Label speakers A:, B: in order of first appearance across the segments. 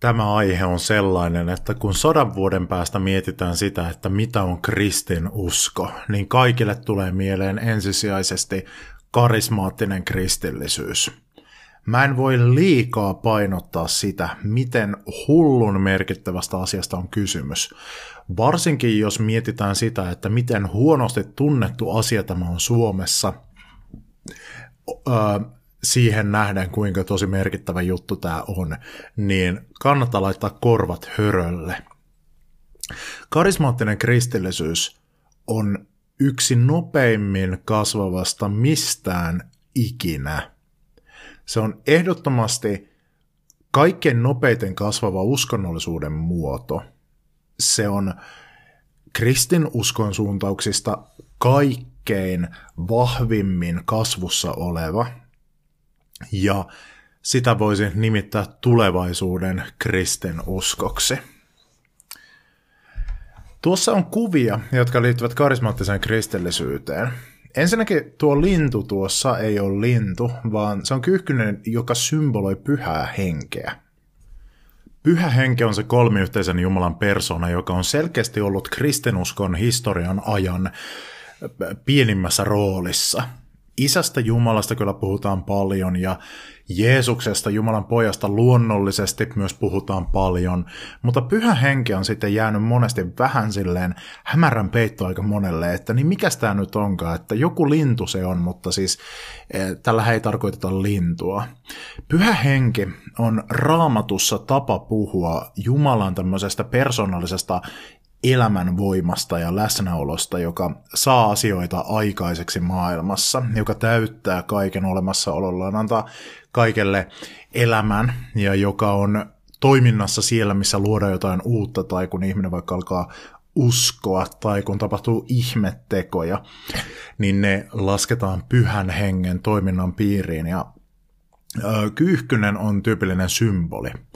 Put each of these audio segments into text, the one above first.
A: Tämä aihe on sellainen, että kun sodan vuoden päästä mietitään sitä, että mitä on kristin usko, niin kaikille tulee mieleen ensisijaisesti karismaattinen kristillisyys. Mä en voi liikaa painottaa sitä, miten hullun merkittävästä asiasta on kysymys. Varsinkin jos mietitään sitä, että miten huonosti tunnettu asia tämä on Suomessa, öö, siihen nähden, kuinka tosi merkittävä juttu tämä on, niin kannattaa laittaa korvat hörölle. Karismaattinen kristillisyys on yksi nopeimmin kasvavasta mistään ikinä. Se on ehdottomasti kaikkein nopeiten kasvava uskonnollisuuden muoto. Se on kristinuskon suuntauksista kaikkein vahvimmin kasvussa oleva – ja sitä voisi nimittää tulevaisuuden kristen uskoksi. Tuossa on kuvia, jotka liittyvät karismaattiseen kristillisyyteen. Ensinnäkin tuo lintu tuossa ei ole lintu, vaan se on kyyhkynen, joka symboloi pyhää henkeä. Pyhä henke on se kolmiyhteisen Jumalan persona, joka on selkeästi ollut kristinuskon historian ajan pienimmässä roolissa – isästä Jumalasta kyllä puhutaan paljon ja Jeesuksesta, Jumalan pojasta luonnollisesti myös puhutaan paljon, mutta pyhä henki on sitten jäänyt monesti vähän silleen hämärän peitto aika monelle, että niin mikä tämä nyt onkaan, että joku lintu se on, mutta siis eh, tällä ei tarkoiteta lintua. Pyhä henki on raamatussa tapa puhua Jumalan tämmöisestä persoonallisesta elämän voimasta ja läsnäolosta, joka saa asioita aikaiseksi maailmassa, joka täyttää kaiken olemassaolollaan, antaa kaikelle elämän ja joka on toiminnassa siellä, missä luodaan jotain uutta tai kun ihminen vaikka alkaa uskoa tai kun tapahtuu ihmettekoja, niin ne lasketaan pyhän hengen toiminnan piiriin. Ja kyyhkynen on tyypillinen symboli –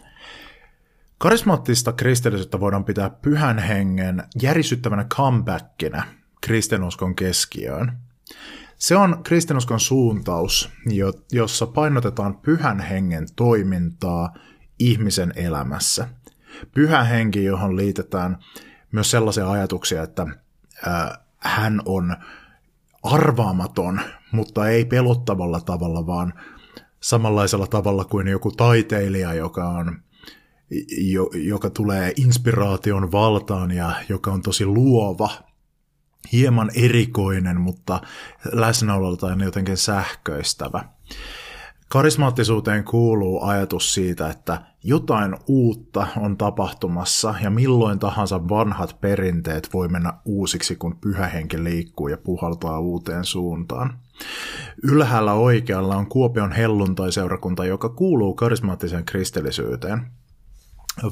A: Karismaattista kristillisyyttä voidaan pitää pyhän hengen järisyttävänä comebackina kristinuskon keskiöön. Se on kristinuskon suuntaus, jossa painotetaan pyhän hengen toimintaa ihmisen elämässä. Pyhä henki, johon liitetään myös sellaisia ajatuksia, että hän on arvaamaton, mutta ei pelottavalla tavalla, vaan samanlaisella tavalla kuin joku taiteilija, joka on jo, joka tulee inspiraation valtaan ja joka on tosi luova, hieman erikoinen, mutta läsnäololtaan jotenkin sähköistävä. Karismaattisuuteen kuuluu ajatus siitä, että jotain uutta on tapahtumassa ja milloin tahansa vanhat perinteet voi mennä uusiksi, kun pyhä henki liikkuu ja puhaltaa uuteen suuntaan. Ylhäällä oikealla on Kuopion helluntai-seurakunta, joka kuuluu karismaattiseen kristillisyyteen –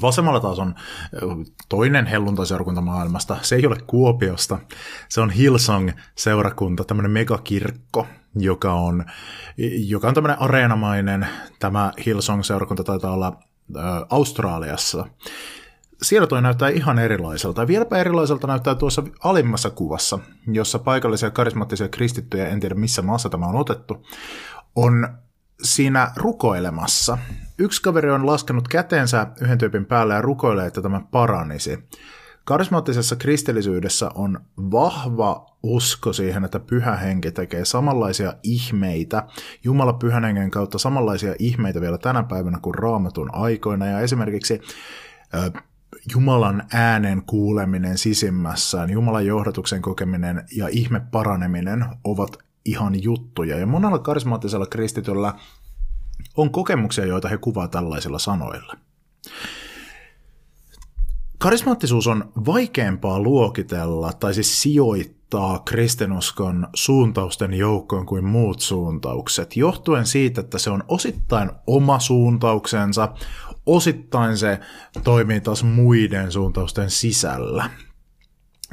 A: Vasemmalla taas on toinen helluntaiseurakunta maailmasta. Se ei ole Kuopiosta. Se on Hillsong-seurakunta, tämmöinen megakirkko, joka on, joka on tämmöinen areenamainen. Tämä Hillsong-seurakunta taitaa olla ä, Australiassa. Siellä toi näyttää ihan erilaiselta. Ja vieläpä erilaiselta näyttää tuossa alimmassa kuvassa, jossa paikallisia karismaattisia kristittyjä, en tiedä missä maassa tämä on otettu, on siinä rukoilemassa. Yksi kaveri on laskenut kätensä yhden tyypin päälle ja rukoilee, että tämä paranisi. Karismaattisessa kristillisyydessä on vahva usko siihen, että pyhä henki tekee samanlaisia ihmeitä, Jumala pyhän hengen kautta samanlaisia ihmeitä vielä tänä päivänä kuin raamatun aikoina. Ja esimerkiksi Jumalan äänen kuuleminen sisimmässään, Jumalan johdatuksen kokeminen ja ihme paraneminen ovat ihan juttuja. Ja monella karismaattisella kristityllä on kokemuksia, joita he kuvaa tällaisilla sanoilla. Karismaattisuus on vaikeampaa luokitella tai siis sijoittaa kristinuskon suuntausten joukkoon kuin muut suuntaukset, johtuen siitä, että se on osittain oma suuntauksensa, osittain se toimii taas muiden suuntausten sisällä.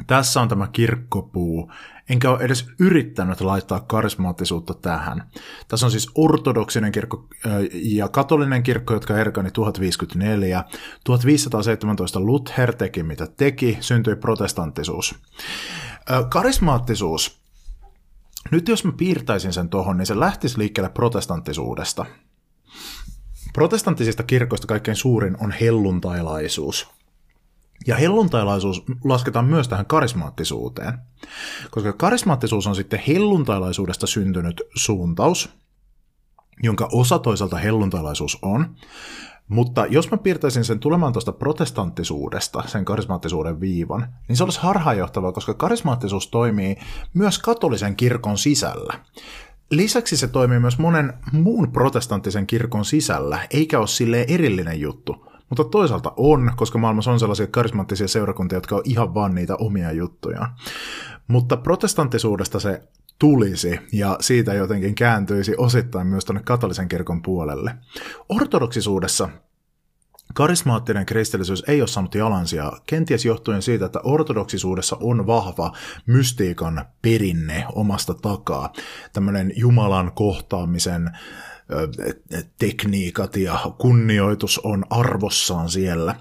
A: Tässä on tämä kirkkopuu, enkä ole edes yrittänyt laittaa karismaattisuutta tähän. Tässä on siis ortodoksinen kirkko ja katolinen kirkko, jotka erkani 1054. 1517 Luther teki mitä teki, syntyi protestanttisuus. Karismaattisuus, nyt jos mä piirtäisin sen tuohon, niin se lähtisi liikkeelle protestanttisuudesta. Protestanttisista kirkoista kaikkein suurin on helluntailaisuus – ja helluntailaisuus lasketaan myös tähän karismaattisuuteen, koska karismaattisuus on sitten helluntailaisuudesta syntynyt suuntaus, jonka osa toisaalta helluntailaisuus on, mutta jos mä piirtäisin sen tulemaan tuosta protestanttisuudesta, sen karismaattisuuden viivan, niin se olisi harhaanjohtavaa, koska karismaattisuus toimii myös katolisen kirkon sisällä. Lisäksi se toimii myös monen muun protestanttisen kirkon sisällä, eikä ole silleen erillinen juttu, mutta toisaalta on, koska maailmassa on sellaisia karismaattisia seurakuntia, jotka on ihan vaan niitä omia juttuja. Mutta protestanttisuudesta se tulisi ja siitä jotenkin kääntyisi osittain myös tuonne katolisen kirkon puolelle. Ortodoksisuudessa Karismaattinen kristillisyys ei ole saanut jalansia, kenties johtuen siitä, että ortodoksisuudessa on vahva mystiikan perinne omasta takaa. Tämmöinen Jumalan kohtaamisen tekniikat ja kunnioitus on arvossaan siellä.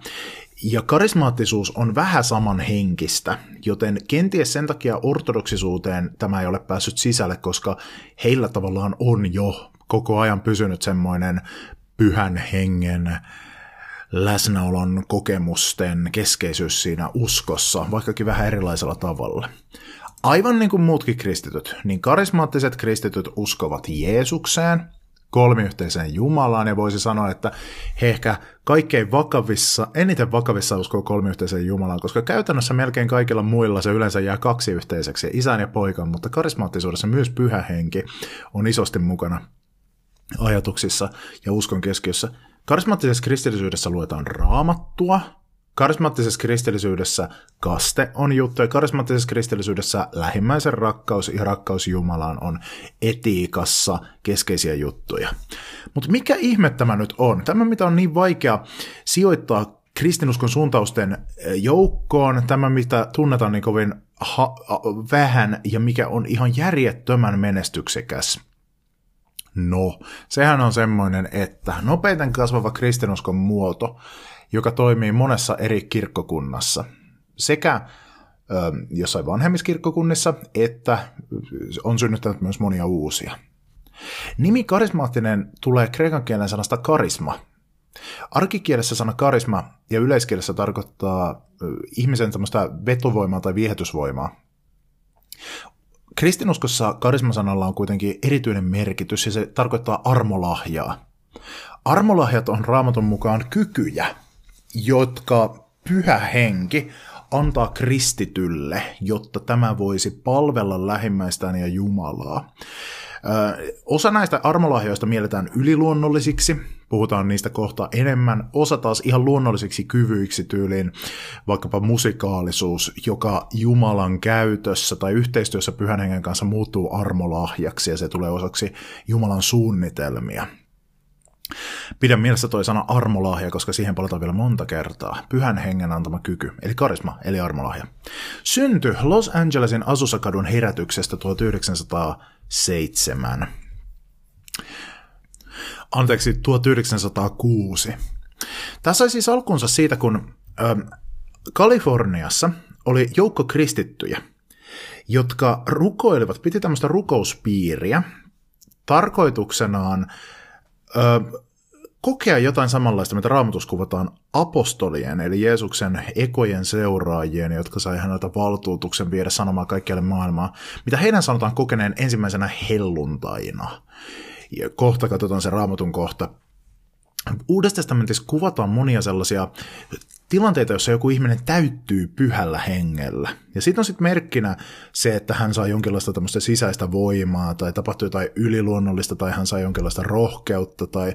A: Ja karismaattisuus on vähän samanhenkistä, joten kenties sen takia ortodoksisuuteen tämä ei ole päässyt sisälle, koska heillä tavallaan on jo koko ajan pysynyt semmoinen pyhän hengen läsnäolon kokemusten keskeisyys siinä uskossa, vaikkakin vähän erilaisella tavalla. Aivan niin kuin muutkin kristityt, niin karismaattiset kristityt uskovat Jeesukseen – kolmiyhteiseen Jumalaan, ja voisi sanoa, että he ehkä kaikkein vakavissa, eniten vakavissa uskoo kolmiyhteiseen Jumalaan, koska käytännössä melkein kaikilla muilla se yleensä jää kaksi yhteiseksi, isän ja poikan, mutta karismaattisuudessa myös pyhä henki on isosti mukana ajatuksissa ja uskon keskiössä. Karismaattisessa kristillisyydessä luetaan raamattua, Karismaattisessa kristillisyydessä kaste on juttu, ja karismaattisessa kristillisyydessä lähimmäisen rakkaus ja rakkaus Jumalaan on etiikassa keskeisiä juttuja. Mutta mikä ihme tämä nyt on? Tämä, mitä on niin vaikea sijoittaa kristinuskon suuntausten eh, joukkoon, tämä, mitä tunnetaan niin kovin ha- vähän ja mikä on ihan järjettömän menestyksekäs. No, sehän on semmoinen, että nopeiten kasvava kristinuskon muoto joka toimii monessa eri kirkkokunnassa. Sekä jossain vanhemmissa kirkkokunnissa, että on synnyttänyt myös monia uusia. Nimi karismaattinen tulee kreikan kielen sanasta karisma. Arkikielessä sana karisma ja yleiskielessä tarkoittaa ihmisen tämmöistä vetovoimaa tai viehätysvoimaa. Kristinuskossa karismasanalla on kuitenkin erityinen merkitys ja se tarkoittaa armolahjaa. Armolahjat on raamatun mukaan kykyjä, jotka pyhä henki antaa kristitylle, jotta tämä voisi palvella lähimmäistään ja Jumalaa. Ö, osa näistä armolahjoista mielletään yliluonnollisiksi, puhutaan niistä kohta enemmän, osa taas ihan luonnollisiksi kyvyiksi tyyliin, vaikkapa musikaalisuus, joka Jumalan käytössä tai yhteistyössä pyhän hengen kanssa muuttuu armolahjaksi ja se tulee osaksi Jumalan suunnitelmia. Pidän mielessä toi sana armolahja, koska siihen palataan vielä monta kertaa. Pyhän hengen antama kyky, eli karisma, eli armolahja. Synty Los Angelesin Asusakadun herätyksestä 1907. Anteeksi, 1906. Tässä sai siis alkunsa siitä, kun ö, Kaliforniassa oli joukko kristittyjä, jotka rukoilivat, piti tämmöistä rukouspiiriä tarkoituksenaan ö, kokea jotain samanlaista, mitä raamatus kuvataan apostolien, eli Jeesuksen ekojen seuraajien, jotka sai häneltä valtuutuksen viedä sanomaan kaikkialle maailmaa, mitä heidän sanotaan kokeneen ensimmäisenä helluntaina. Ja kohta katsotaan se raamatun kohta. Uudessa testamentissa kuvataan monia sellaisia tilanteita, joissa joku ihminen täyttyy pyhällä hengellä. Ja sitten on sitten merkkinä se, että hän saa jonkinlaista tämmöistä sisäistä voimaa, tai tapahtuu jotain yliluonnollista, tai hän saa jonkinlaista rohkeutta, tai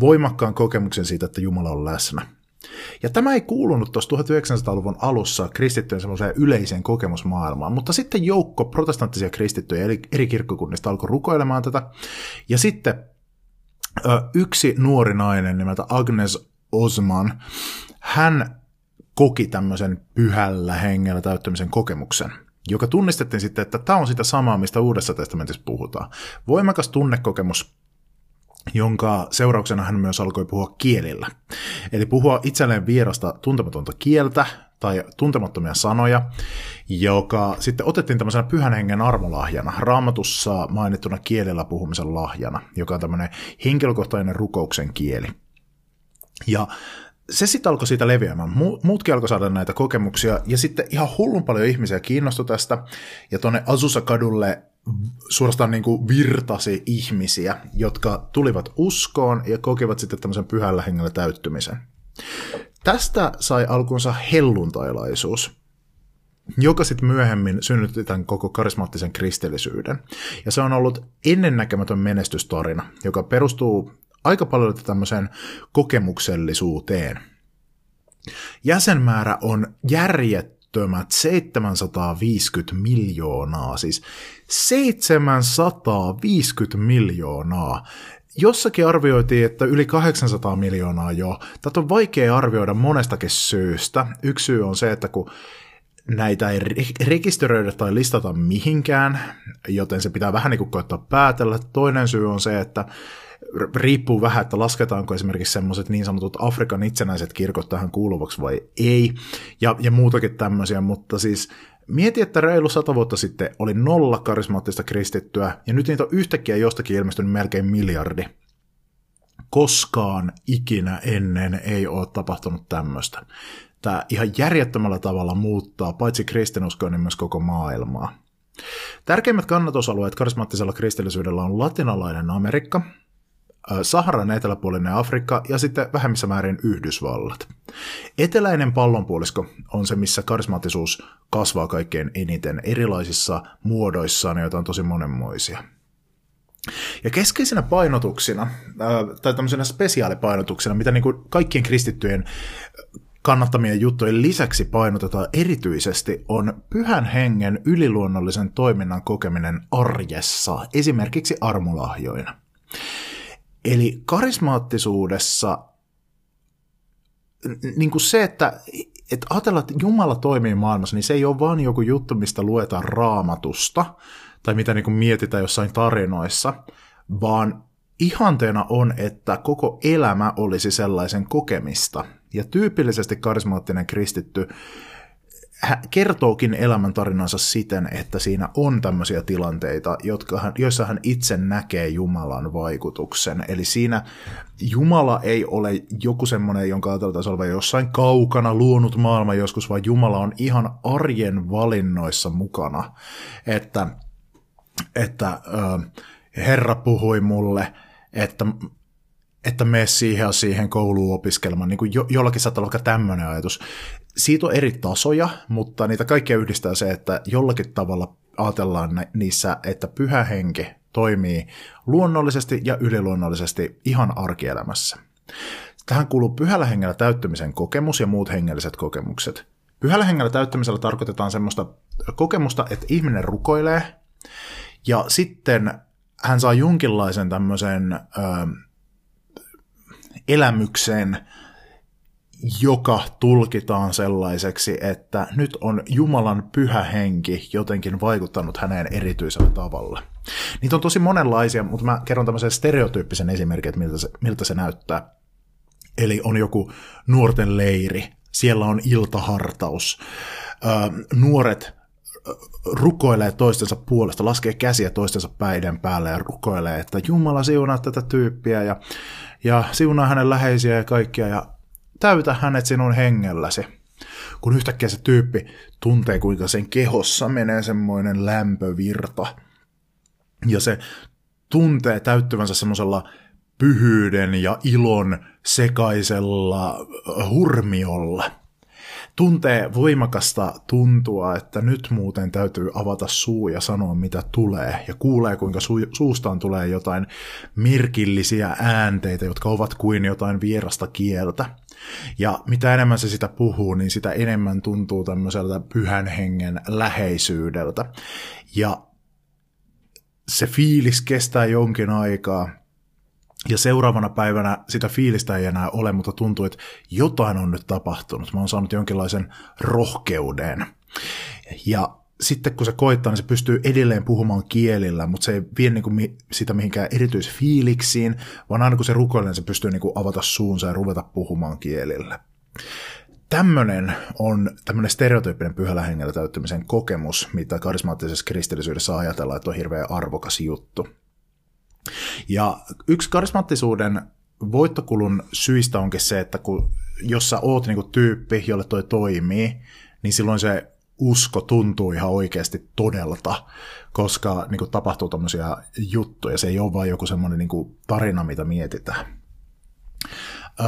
A: voimakkaan kokemuksen siitä, että Jumala on läsnä. Ja tämä ei kuulunut tuossa 1900-luvun alussa kristittyjen semmoiseen yleiseen kokemusmaailmaan, mutta sitten joukko protestanttisia kristittyjä eri kirkkokunnista alkoi rukoilemaan tätä. Ja sitten yksi nuori nainen nimeltä Agnes Osman, hän koki tämmöisen pyhällä hengellä täyttämisen kokemuksen, joka tunnistettiin sitten, että tämä on sitä samaa, mistä Uudessa testamentissa puhutaan. Voimakas tunnekokemus, jonka seurauksena hän myös alkoi puhua kielillä. Eli puhua itselleen vierasta tuntematonta kieltä tai tuntemattomia sanoja, joka sitten otettiin tämmöisenä pyhän hengen armolahjana, raamatussa mainittuna kielellä puhumisen lahjana, joka on tämmöinen henkilökohtainen rukouksen kieli. Ja se sitten alkoi siitä leviämään. Muutkin alkoi saada näitä kokemuksia, ja sitten ihan hullun paljon ihmisiä kiinnostui tästä, ja tuonne Azusa-kadulle suorastaan niin kuin virtasi ihmisiä, jotka tulivat uskoon ja kokivat sitten tämmöisen pyhällä hengellä täyttymisen. Tästä sai alkunsa helluntailaisuus, joka sitten myöhemmin synnytti tämän koko karismaattisen kristillisyyden. Ja se on ollut ennennäkemätön menestystarina, joka perustuu aika paljon tämmöiseen kokemuksellisuuteen. Jäsenmäärä on järjettömät 750 miljoonaa, siis 750 miljoonaa. Jossakin arvioitiin, että yli 800 miljoonaa jo. Tätä on vaikea arvioida monestakin syystä. Yksi syy on se, että kun näitä ei rekisteröidä tai listata mihinkään, joten se pitää vähän niin kuin koettaa päätellä. Toinen syy on se, että riippuu vähän, että lasketaanko esimerkiksi semmoiset niin sanotut Afrikan itsenäiset kirkot tähän kuuluvaksi vai ei, ja, ja muutakin tämmöisiä, mutta siis mieti, että reilu sata vuotta sitten oli nolla karismaattista kristittyä, ja nyt niitä on yhtäkkiä jostakin ilmestynyt melkein miljardi. Koskaan ikinä ennen ei ole tapahtunut tämmöistä. Tämä ihan järjettömällä tavalla muuttaa paitsi kristinuskoa, niin myös koko maailmaa. Tärkeimmät kannatusalueet karismaattisella kristillisyydellä on latinalainen Amerikka, Saharan eteläpuolinen Afrikka ja sitten vähemmissä määrin Yhdysvallat. Eteläinen pallonpuolisko on se, missä karismaattisuus kasvaa kaikkein eniten erilaisissa muodoissaan, joita on tosi monenmoisia. Ja keskeisenä painotuksina, tai tämmöisenä spesiaalipainotuksena, mitä niin kuin kaikkien kristittyjen kannattamien juttujen lisäksi painotetaan erityisesti, on pyhän hengen yliluonnollisen toiminnan kokeminen arjessa, esimerkiksi armolahjoina. Eli karismaattisuudessa niin kuin se, että, että ajatellaan, että Jumala toimii maailmassa, niin se ei ole vain joku juttu, mistä luetaan raamatusta tai mitä niin kuin mietitään jossain tarinoissa, vaan ihanteena on, että koko elämä olisi sellaisen kokemista. Ja tyypillisesti karismaattinen kristitty kertookin elämäntarinansa siten, että siinä on tämmöisiä tilanteita, jotka hän, joissa hän itse näkee Jumalan vaikutuksen. Eli siinä Jumala ei ole joku semmoinen, jonka ajateltaisiin olevan jossain kaukana luonut maailma joskus, vaan Jumala on ihan arjen valinnoissa mukana. Että, että äh, Herra puhui mulle, että että mene siihen ja siihen kouluun opiskelemaan. Niin kuin jo, jollakin saattaa olla tämmöinen ajatus siitä on eri tasoja, mutta niitä kaikkia yhdistää se, että jollakin tavalla ajatellaan niissä, että pyhä henki toimii luonnollisesti ja yliluonnollisesti ihan arkielämässä. Tähän kuuluu pyhällä hengellä täyttämisen kokemus ja muut hengelliset kokemukset. Pyhällä hengellä täyttämisellä tarkoitetaan semmoista kokemusta, että ihminen rukoilee ja sitten hän saa jonkinlaisen tämmöisen ö, elämyksen, joka tulkitaan sellaiseksi, että nyt on Jumalan pyhä henki jotenkin vaikuttanut häneen erityisellä tavalla. Niitä on tosi monenlaisia, mutta mä kerron tämmöisen stereotyyppisen esimerkin, että miltä se, miltä se näyttää. Eli on joku nuorten leiri, siellä on iltahartaus. Nuoret rukoilee toistensa puolesta, laskee käsiä toistensa päiden päälle ja rukoilee, että Jumala siunaa tätä tyyppiä ja, ja siunaa hänen läheisiä ja kaikkia ja täytä hänet sinun hengelläsi. Kun yhtäkkiä se tyyppi tuntee, kuinka sen kehossa menee semmoinen lämpövirta ja se tuntee täyttyvänsä semmoisella pyhyyden ja ilon sekaisella hurmiolla – tuntee voimakasta tuntua, että nyt muuten täytyy avata suu ja sanoa mitä tulee, ja kuulee kuinka su- suustaan tulee jotain merkillisiä äänteitä, jotka ovat kuin jotain vierasta kieltä. Ja mitä enemmän se sitä puhuu, niin sitä enemmän tuntuu tämmöiseltä pyhän hengen läheisyydeltä. Ja se fiilis kestää jonkin aikaa, ja seuraavana päivänä sitä fiilistä ei enää ole, mutta tuntuu, että jotain on nyt tapahtunut. Mä oon saanut jonkinlaisen rohkeuden. Ja sitten kun se koittaa, niin se pystyy edelleen puhumaan kielillä, mutta se ei vie niin kuin sitä mihinkään erityisfiiliksiin, vaan aina kun se rukoilee, niin se pystyy niin kuin avata suunsa ja ruveta puhumaan kielillä. Tämmöinen on tämmöinen stereotyyppinen pyhällä hengellä täyttymisen kokemus, mitä karismaattisessa kristillisyydessä ajatellaan, että on hirveän arvokas juttu. Ja yksi karismaattisuuden voittokulun syistä onkin se, että kun, jos sä oot niinku tyyppi, jolle toi toimii, niin silloin se usko tuntuu ihan oikeasti todelta, koska niin kuin, tapahtuu tämmöisiä juttuja. Se ei ole vain joku semmoinen niin kuin, tarina, mitä mietitään. Öö,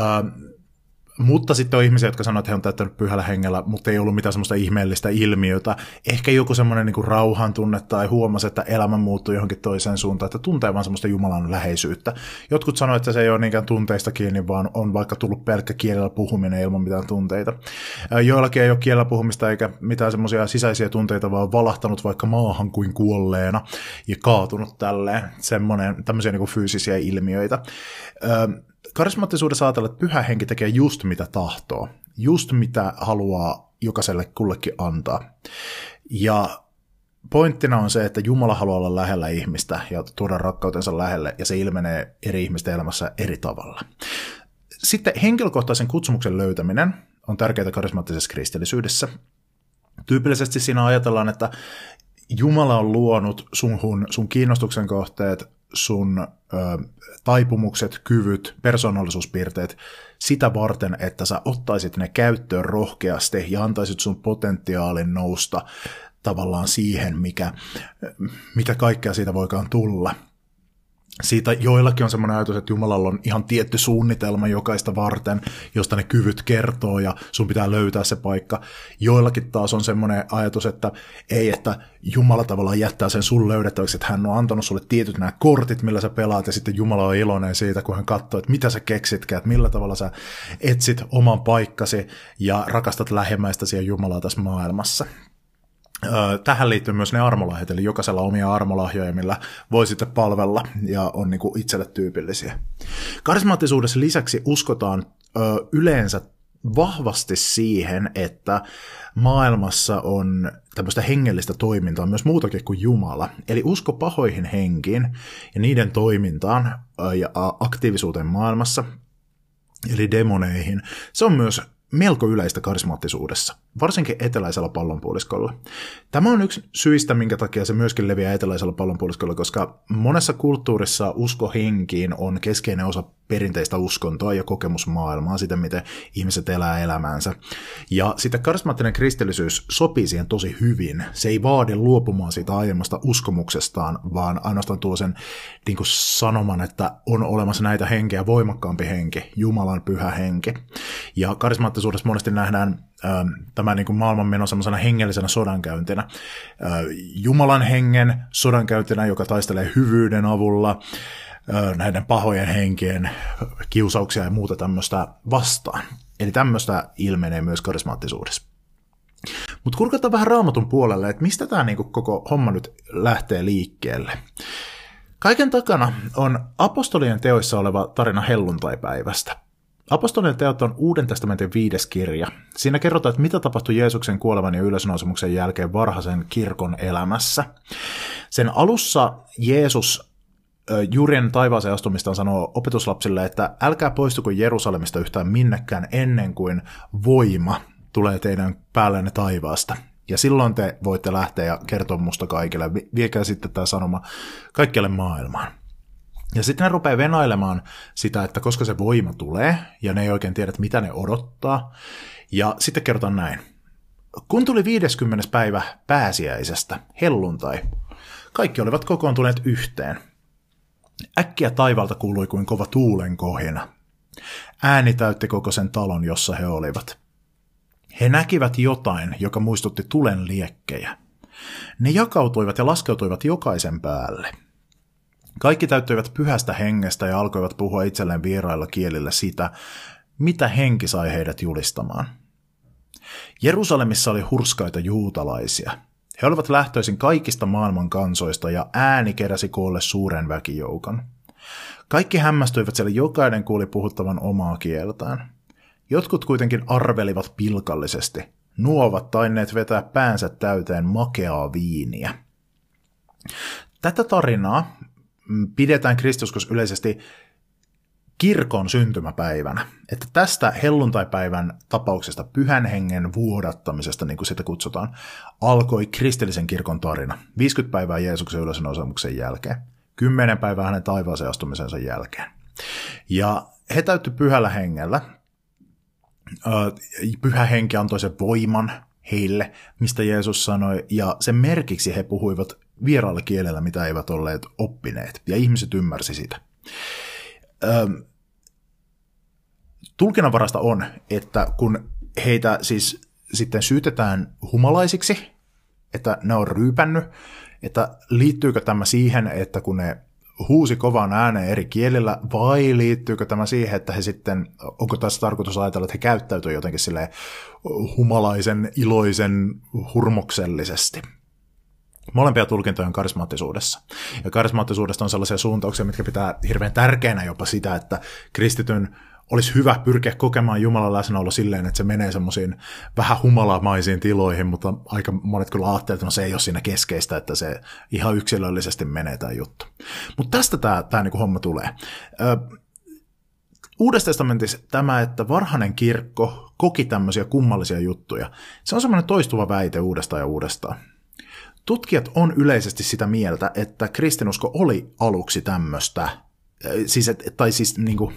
A: mutta sitten on ihmisiä, jotka sanoo, että he on täyttänyt pyhällä hengellä, mutta ei ollut mitään semmoista ihmeellistä ilmiötä. Ehkä joku semmoinen niin rauhan tunne tai huomasi, että elämä muuttui johonkin toiseen suuntaan, että tuntee vaan semmoista Jumalan läheisyyttä. Jotkut sanoivat, että se ei ole niinkään tunteista kiinni, vaan on vaikka tullut pelkkä kielellä puhuminen ilman mitään tunteita. Joillakin ei ole kielellä puhumista eikä mitään semmoisia sisäisiä tunteita, vaan valahtanut vaikka maahan kuin kuolleena ja kaatunut tälleen. Semmoinen, tämmöisiä niin fyysisiä ilmiöitä karismaattisuudessa ajatellaan, että pyhä henki tekee just mitä tahtoo, just mitä haluaa jokaiselle kullekin antaa. Ja pointtina on se, että Jumala haluaa olla lähellä ihmistä ja tuoda rakkautensa lähelle, ja se ilmenee eri ihmisten elämässä eri tavalla. Sitten henkilökohtaisen kutsumuksen löytäminen on tärkeää karismaattisessa kristillisyydessä. Tyypillisesti siinä ajatellaan, että Jumala on luonut sun, sun kiinnostuksen kohteet, sun ö, taipumukset, kyvyt, persoonallisuuspiirteet sitä varten, että sä ottaisit ne käyttöön rohkeasti ja antaisit sun potentiaalin nousta tavallaan siihen, mikä, mitä kaikkea siitä voikaan tulla siitä joillakin on semmoinen ajatus, että Jumalalla on ihan tietty suunnitelma jokaista varten, josta ne kyvyt kertoo ja sun pitää löytää se paikka. Joillakin taas on semmoinen ajatus, että ei, että Jumala tavallaan jättää sen sun löydettäväksi, että hän on antanut sulle tietyt nämä kortit, millä sä pelaat ja sitten Jumala on iloinen siitä, kun hän katsoo, että mitä sä keksitkään, että millä tavalla sä etsit oman paikkasi ja rakastat lähemmäistäsi ja Jumalaa tässä maailmassa. Tähän liittyy myös ne armolahjat, eli jokaisella omia armolahjoja, millä voi sitten palvella ja on niin kuin itselle tyypillisiä. Karismaattisuudessa lisäksi uskotaan ö, yleensä vahvasti siihen, että maailmassa on tämmöistä hengellistä toimintaa myös muutakin kuin Jumala. Eli usko pahoihin henkiin ja niiden toimintaan ja aktiivisuuteen maailmassa, eli demoneihin. Se on myös melko yleistä karismaattisuudessa, varsinkin eteläisellä pallonpuoliskolla. Tämä on yksi syistä, minkä takia se myöskin leviää eteläisellä pallonpuoliskolla, koska monessa kulttuurissa usko henkiin on keskeinen osa perinteistä uskontoa ja kokemusmaailmaa, sitä miten ihmiset elää elämäänsä. Ja sitten karismaattinen kristillisyys sopii siihen tosi hyvin. Se ei vaadi luopumaan siitä aiemmasta uskomuksestaan, vaan ainoastaan tuo sen niin kuin sanoman, että on olemassa näitä henkeä, voimakkaampi henki, Jumalan pyhä henki. Ja karismaattisuudessa monesti nähdään tämä niin kuin maailmanmeno semmoisena hengellisenä sodankäyntinä. Jumalan hengen sodankäyntinä, joka taistelee hyvyyden avulla, näiden pahojen henkien kiusauksia ja muuta tämmöistä vastaan. Eli tämmöistä ilmenee myös karismaattisuudessa. Mutta kurkataan vähän raamatun puolelle, että mistä tämä niinku koko homma nyt lähtee liikkeelle. Kaiken takana on apostolien teoissa oleva tarina helluntaipäivästä. Apostolien teot on Uuden testamentin viides kirja. Siinä kerrotaan, että mitä tapahtui Jeesuksen kuolevan ja ylösnousemuksen jälkeen varhaisen kirkon elämässä. Sen alussa Jeesus Jurien taivaaseen astumistaan sanoo opetuslapsille, että älkää poistuko Jerusalemista yhtään minnekään ennen kuin voima tulee teidän päällenne taivaasta. Ja silloin te voitte lähteä ja kertoa musta kaikille. Viekää sitten tämä sanoma kaikkialle maailmaan. Ja sitten ne rupeaa venailemaan sitä, että koska se voima tulee, ja ne ei oikein tiedä, mitä ne odottaa. Ja sitten kerrotaan näin. Kun tuli 50. päivä pääsiäisestä, helluntai, kaikki olivat kokoontuneet yhteen. Äkkiä taivalta kuului kuin kova tuulen kohina. Ääni täytti koko sen talon, jossa he olivat. He näkivät jotain, joka muistutti tulen liekkejä. Ne jakautuivat ja laskeutuivat jokaisen päälle. Kaikki täyttyivät pyhästä hengestä ja alkoivat puhua itselleen vierailla kielillä sitä, mitä henki sai heidät julistamaan. Jerusalemissa oli hurskaita juutalaisia. He olivat lähtöisin kaikista maailman kansoista ja ääni keräsi koolle suuren väkijoukon. Kaikki hämmästyivät, sillä jokainen kuuli puhuttavan omaa kieltään. Jotkut kuitenkin arvelivat pilkallisesti. Nuo ovat tainneet vetää päänsä täyteen makeaa viiniä. Tätä tarinaa pidetään kristuskos yleisesti kirkon syntymäpäivänä. Että tästä helluntaipäivän tapauksesta, pyhän hengen vuodattamisesta, niin kuin sitä kutsutaan, alkoi kristillisen kirkon tarina 50 päivää Jeesuksen ylösnousemuksen jälkeen, 10 päivää hänen taivaaseen astumisensa jälkeen. Ja he täytty pyhällä hengellä. Pyhä henki antoi sen voiman heille, mistä Jeesus sanoi, ja sen merkiksi he puhuivat vieraalla kielellä, mitä eivät olleet oppineet, ja ihmiset ymmärsi sitä. tulkinnanvarasta on, että kun heitä siis sitten syytetään humalaisiksi, että ne on ryypännyt, että liittyykö tämä siihen, että kun ne huusi kovaan ääneen eri kielillä, vai liittyykö tämä siihen, että he sitten, onko tässä tarkoitus ajatella, että he käyttäytyy jotenkin sille humalaisen, iloisen, hurmoksellisesti. Molempia tulkintoja on karismaattisuudessa. Ja karismaattisuudesta on sellaisia suuntauksia, mitkä pitää hirveän tärkeänä jopa sitä, että kristityn olisi hyvä pyrkiä kokemaan Jumalan läsnäolo silleen, että se menee semmoisiin vähän humalamaisiin tiloihin, mutta aika monet kyllä ajattelevat, että no se ei ole siinä keskeistä, että se ihan yksilöllisesti menee tämä juttu. Mutta tästä tämä, tämä niin homma tulee. Uudessa testamentissa tämä, että varhainen kirkko koki tämmöisiä kummallisia juttuja, se on semmoinen toistuva väite uudestaan ja uudestaan. Tutkijat on yleisesti sitä mieltä, että kristinusko oli aluksi tämmöistä, siis, tai siis niin kuin,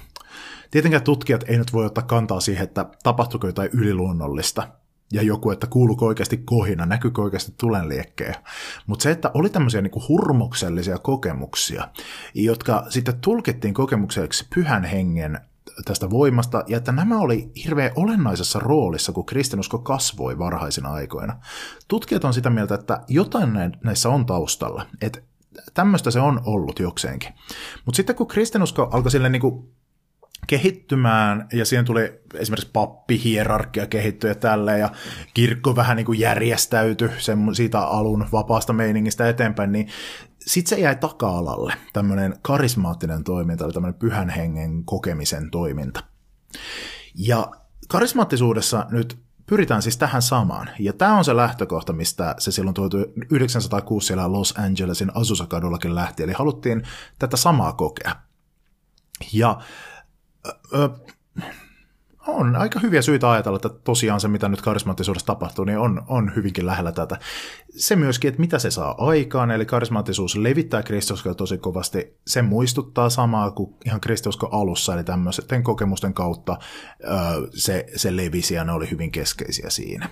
A: Tietenkään tutkijat ei nyt voi ottaa kantaa siihen, että tapahtuiko jotain yliluonnollista ja joku, että kuuluuko oikeasti kohina, näkyykö oikeasti tulenliekkejä. Mutta se, että oli tämmöisiä niinku hurmoksellisia kokemuksia, jotka sitten tulkittiin kokemukseksi pyhän hengen tästä voimasta, ja että nämä oli hirveän olennaisessa roolissa, kun kristinusko kasvoi varhaisina aikoina. Tutkijat on sitä mieltä, että jotain näissä on taustalla, että tämmöistä se on ollut jokseenkin. Mutta sitten kun kristinusko alkoi sille niin kuin kehittymään, ja siihen tuli esimerkiksi pappihierarkia kehittyä tälle ja kirkko vähän niin kuin järjestäytyi sen, siitä alun vapaasta meiningistä eteenpäin, niin sitten se jäi taka-alalle, tämmöinen karismaattinen toiminta, eli tämmöinen pyhän hengen kokemisen toiminta. Ja karismaattisuudessa nyt pyritään siis tähän samaan. Ja tämä on se lähtökohta, mistä se silloin 1906 siellä Los Angelesin Azusa-kadullakin lähti. Eli haluttiin tätä samaa kokea. Ja ö, on aika hyviä syitä ajatella, että tosiaan se, mitä nyt karismaattisuudessa tapahtuu, niin on, on hyvinkin lähellä tätä. Se myöskin, että mitä se saa aikaan, eli karismaattisuus levittää kristuskoa tosi kovasti. Se muistuttaa samaa kuin ihan kristusko alussa, eli tämmöisten kokemusten kautta se, se levisi ja ne oli hyvin keskeisiä siinä.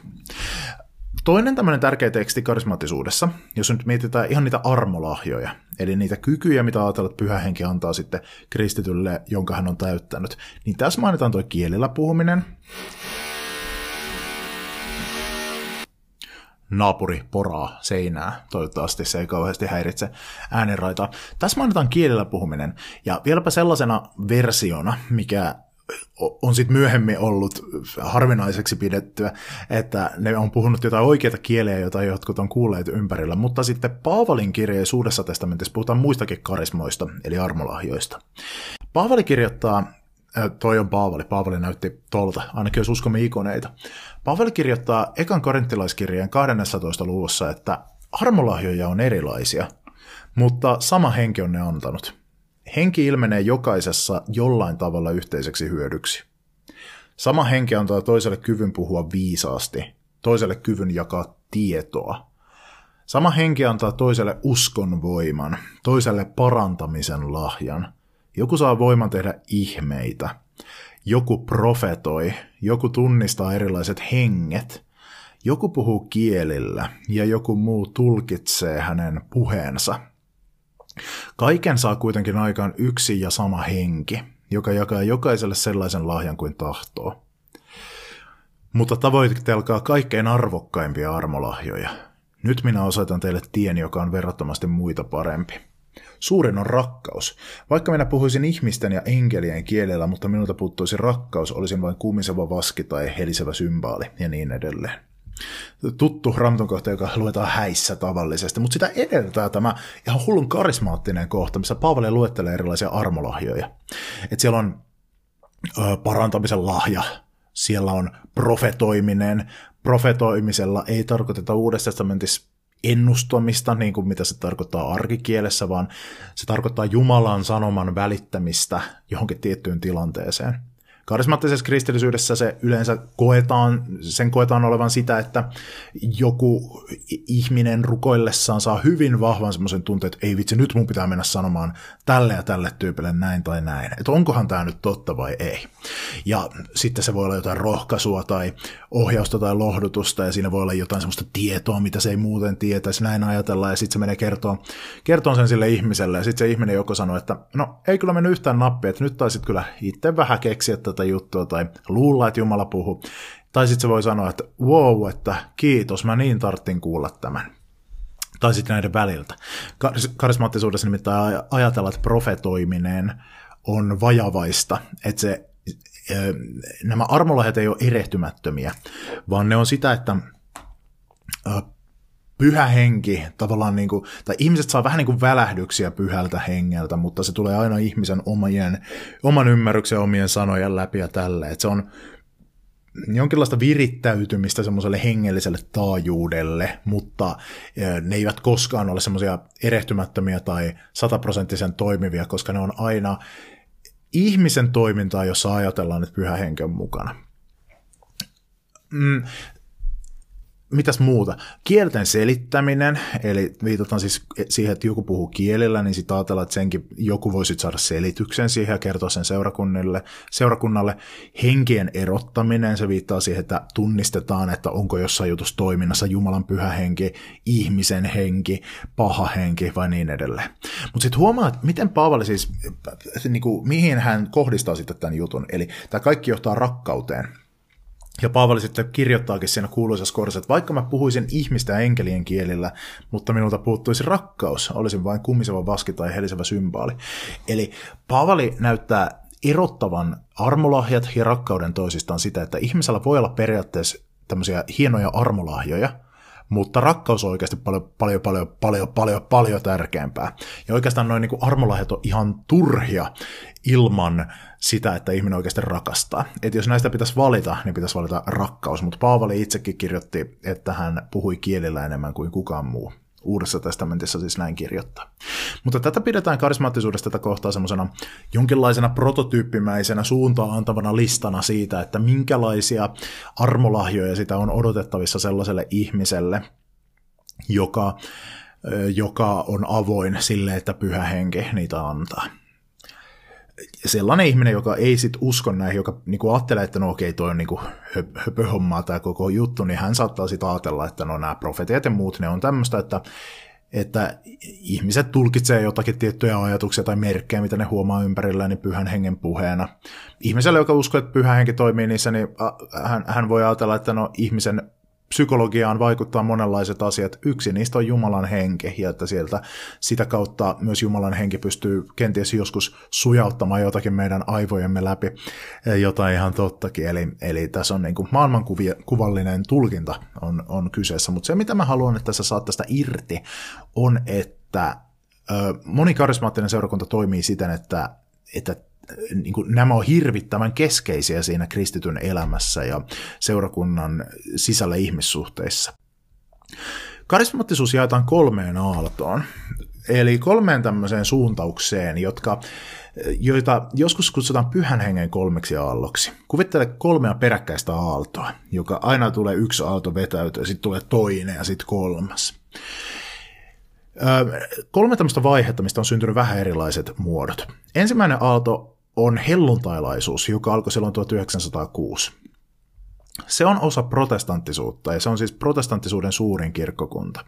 A: Toinen tämmöinen tärkeä teksti karismaattisuudessa, jos nyt mietitään ihan niitä armolahjoja, eli niitä kykyjä, mitä ajatellaan, että pyhä henki antaa sitten kristitylle, jonka hän on täyttänyt, niin tässä mainitaan tuo kielillä puhuminen, naapuri poraa seinää. Toivottavasti se ei kauheasti häiritse äänenraitaa. Tässä mainitaan kielellä puhuminen. Ja vieläpä sellaisena versiona, mikä on sitten myöhemmin ollut harvinaiseksi pidettyä, että ne on puhunut jotain oikeita kieliä, joita jotkut on kuulleet ympärillä, mutta sitten Paavalin kirjeessä Uudessa testamentissa puhutaan muistakin karismoista, eli armolahjoista. Paavali kirjoittaa, toi on Paavali, Paavali näytti tolta, ainakin jos uskomme ikoneita. Paavali kirjoittaa ekan korinttilaiskirjeen 12. luvussa, että armolahjoja on erilaisia, mutta sama henki on ne antanut. Henki ilmenee jokaisessa jollain tavalla yhteiseksi hyödyksi. Sama henki antaa toiselle kyvyn puhua viisaasti, toiselle kyvyn jakaa tietoa. Sama henki antaa toiselle uskon voiman, toiselle parantamisen lahjan. Joku saa voiman tehdä ihmeitä. Joku profetoi, joku tunnistaa erilaiset henget, joku puhuu kielillä ja joku muu tulkitsee hänen puheensa. Kaiken saa kuitenkin aikaan yksi ja sama henki, joka jakaa jokaiselle sellaisen lahjan kuin tahtoo. Mutta tavoitelkaa kaikkein arvokkaimpia armolahjoja. Nyt minä osoitan teille tien, joka on verrattomasti muita parempi. Suurin on rakkaus. Vaikka minä puhuisin ihmisten ja enkelien kielellä, mutta minulta puuttuisi rakkaus, olisin vain kuumiseva vaski tai helisevä symbaali ja niin edelleen. Tuttu Ramton kohta, joka luetaan häissä tavallisesti, mutta sitä edeltää tämä ihan hullun karismaattinen kohta, missä Paavali luettelee erilaisia armolahjoja. Et siellä on ö, parantamisen lahja, siellä on profetoiminen. Profetoimisella ei tarkoiteta Uudessa testamentissa ennustamista, niin kuin mitä se tarkoittaa arkikielessä, vaan se tarkoittaa Jumalan sanoman välittämistä johonkin tiettyyn tilanteeseen. Karismaattisessa kristillisyydessä se yleensä koetaan, sen koetaan olevan sitä, että joku ihminen rukoillessaan saa hyvin vahvan semmoisen tunteen, että ei vitsi, nyt mun pitää mennä sanomaan tälle ja tälle tyypille näin tai näin. Että onkohan tämä nyt totta vai ei. Ja sitten se voi olla jotain rohkaisua tai ohjausta tai lohdutusta ja siinä voi olla jotain semmoista tietoa, mitä se ei muuten tietäisi. Näin ajatellaan ja sitten se menee kertoa, kertoo sen sille ihmiselle ja sitten se ihminen joko sanoo, että no ei kyllä mennyt yhtään nappia, että nyt taisit kyllä itse vähän keksiä tätä juttua tai luulla, että Jumala puhuu. Tai sitten se voi sanoa, että wow, että kiitos, mä niin tarttin kuulla tämän. Tai sitten näiden väliltä. Karismaattisuudessa nimittäin ajatellaan, että profetoiminen on vajavaista, että se, nämä armolahjat ei ole erehtymättömiä, vaan ne on sitä, että pyhä henki, tavallaan niin kuin, tai ihmiset saa vähän niin kuin välähdyksiä pyhältä hengeltä, mutta se tulee aina ihmisen omien, oman ymmärryksen omien sanojen läpi ja tälle. Että se on jonkinlaista virittäytymistä semmoiselle hengelliselle taajuudelle, mutta ne eivät koskaan ole semmoisia erehtymättömiä tai sataprosenttisen toimivia, koska ne on aina ihmisen toimintaa, jossa ajatellaan, että pyhä henki on mukana. Mm, mitäs muuta? Kielten selittäminen, eli viitataan siis siihen, että joku puhuu kielellä, niin sitten ajatellaan, että senkin joku voisi saada selityksen siihen ja kertoa sen seurakunnille, seurakunnalle. Henkien erottaminen, se viittaa siihen, että tunnistetaan, että onko jossain jutussa toiminnassa Jumalan pyhä henki, ihmisen henki, paha henki vai niin edelleen. Mutta sitten huomaa, että miten Paavali siis, niin kuin, mihin hän kohdistaa sitten tämän jutun. Eli tämä kaikki johtaa rakkauteen. Ja Paavali sitten kirjoittaakin siinä kuuluisessa kohdassa, että vaikka mä puhuisin ihmistä ja enkelien kielillä, mutta minulta puuttuisi rakkaus, olisin vain kummiseva vaski tai helisevä symbaali. Eli Paavali näyttää erottavan armolahjat ja rakkauden toisistaan sitä, että ihmisellä voi olla periaatteessa tämmöisiä hienoja armolahjoja, mutta rakkaus on oikeasti paljon, paljon, paljon, paljon, paljon, paljon tärkeämpää. Ja oikeastaan noin niin armolahjat on ihan turhia ilman sitä, että ihminen oikeasti rakastaa. Että jos näistä pitäisi valita, niin pitäisi valita rakkaus, mutta Paavali itsekin kirjoitti, että hän puhui kielillä enemmän kuin kukaan muu. Uudessa testamentissa siis näin kirjoittaa. Mutta tätä pidetään karismaattisuudesta tätä kohtaa semmoisena jonkinlaisena prototyyppimäisenä suuntaan antavana listana siitä, että minkälaisia armolahjoja sitä on odotettavissa sellaiselle ihmiselle, joka, joka on avoin sille, että pyhä henki niitä antaa sellainen ihminen, joka ei sit usko näihin, joka niinku ajattelee, että no okei, toi on niinku höpöhommaa tämä koko juttu, niin hän saattaa sitten ajatella, että no nämä profetiat ja muut, ne on tämmöistä, että että ihmiset tulkitsee jotakin tiettyjä ajatuksia tai merkkejä, mitä ne huomaa ympärillään, niin pyhän hengen puheena. Ihmiselle, joka uskoo, että pyhä henki toimii niissä, niin hän, hän voi ajatella, että no ihmisen psykologiaan vaikuttaa monenlaiset asiat. Yksi niistä on Jumalan henki, ja että sieltä sitä kautta myös Jumalan henki pystyy kenties joskus sujauttamaan jotakin meidän aivojemme läpi, jotain ihan tottakin. Eli, eli tässä on niin kuin maailmankuvallinen tulkinta on, on kyseessä, mutta se mitä mä haluan, että sä saat tästä irti, on, että moni karismaattinen seurakunta toimii siten, että, että niin kuin, nämä on hirvittävän keskeisiä siinä kristityn elämässä ja seurakunnan sisällä ihmissuhteissa. Karismaattisuus jaetaan kolmeen aaltoon. Eli kolmeen tämmöiseen suuntaukseen, jotka, joita joskus kutsutaan pyhän hengen kolmeksi aalloksi. Kuvittele kolmea peräkkäistä aaltoa, joka aina tulee yksi aalto vetäytyä, sitten tulee toinen ja sitten kolmas. Kolme tämmöistä vaihetta, mistä on syntynyt vähän erilaiset muodot. Ensimmäinen aalto on helluntailaisuus, joka alkoi silloin 1906. Se on osa protestanttisuutta ja se on siis protestanttisuuden suurin kirkkokunta.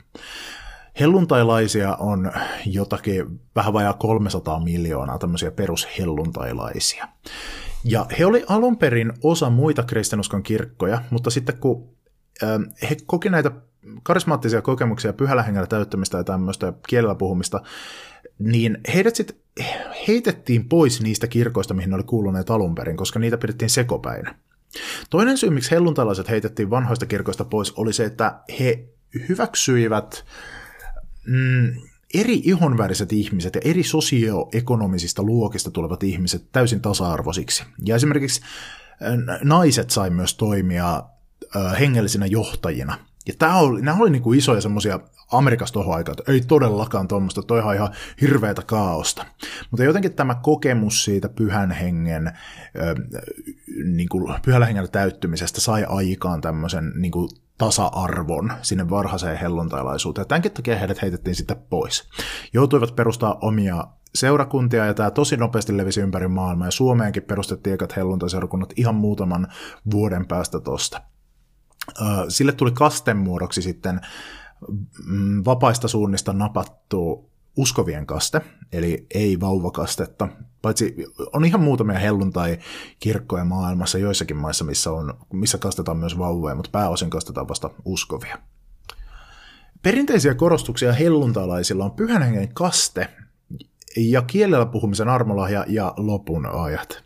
A: Helluntailaisia on jotakin vähän vajaa 300 miljoonaa tämmöisiä perushelluntailaisia. Ja he oli alun perin osa muita kristinuskon kirkkoja, mutta sitten kun he koki näitä karismaattisia kokemuksia pyhällä hengellä täyttämistä ja tämmöistä kielellä puhumista, niin heidät sitten heitettiin pois niistä kirkoista, mihin ne oli kuuluneet alun perin, koska niitä pidettiin sekopäinä. Toinen syy, miksi helluntalaiset heitettiin vanhoista kirkoista pois, oli se, että he hyväksyivät mm, eri ihonväriset ihmiset ja eri sosioekonomisista luokista tulevat ihmiset täysin tasa-arvoisiksi. Ja esimerkiksi naiset sai myös toimia hengellisinä johtajina. Ja tämä oli, nämä oli niinku isoja semmoisia Amerikassa tuohon aikaan, että ei todellakaan tuommoista, toi on ihan hirveätä kaaosta. Mutta jotenkin tämä kokemus siitä pyhän hengen, niin kuin pyhällä hengellä täyttymisestä sai aikaan tämmöisen niin kuin tasa-arvon sinne varhaiseen helluntailaisuuteen. Tämänkin takia heidät heitettiin sitten pois. Joutuivat perustaa omia seurakuntia, ja tämä tosi nopeasti levisi ympäri maailmaa, ja Suomeenkin perustettiin ekat helluntaiseurakunnat ihan muutaman vuoden päästä tosta. Sille tuli kastemuodoksi sitten vapaista suunnista napattu uskovien kaste, eli ei vauvakastetta, paitsi on ihan muutamia helluntai-kirkkoja maailmassa joissakin maissa, missä, on, missä kastetaan myös vauvoja, mutta pääosin kastetaan vasta uskovia. Perinteisiä korostuksia helluntalaisilla on pyhän hengen kaste ja kielellä puhumisen armolahja ja lopun ajat.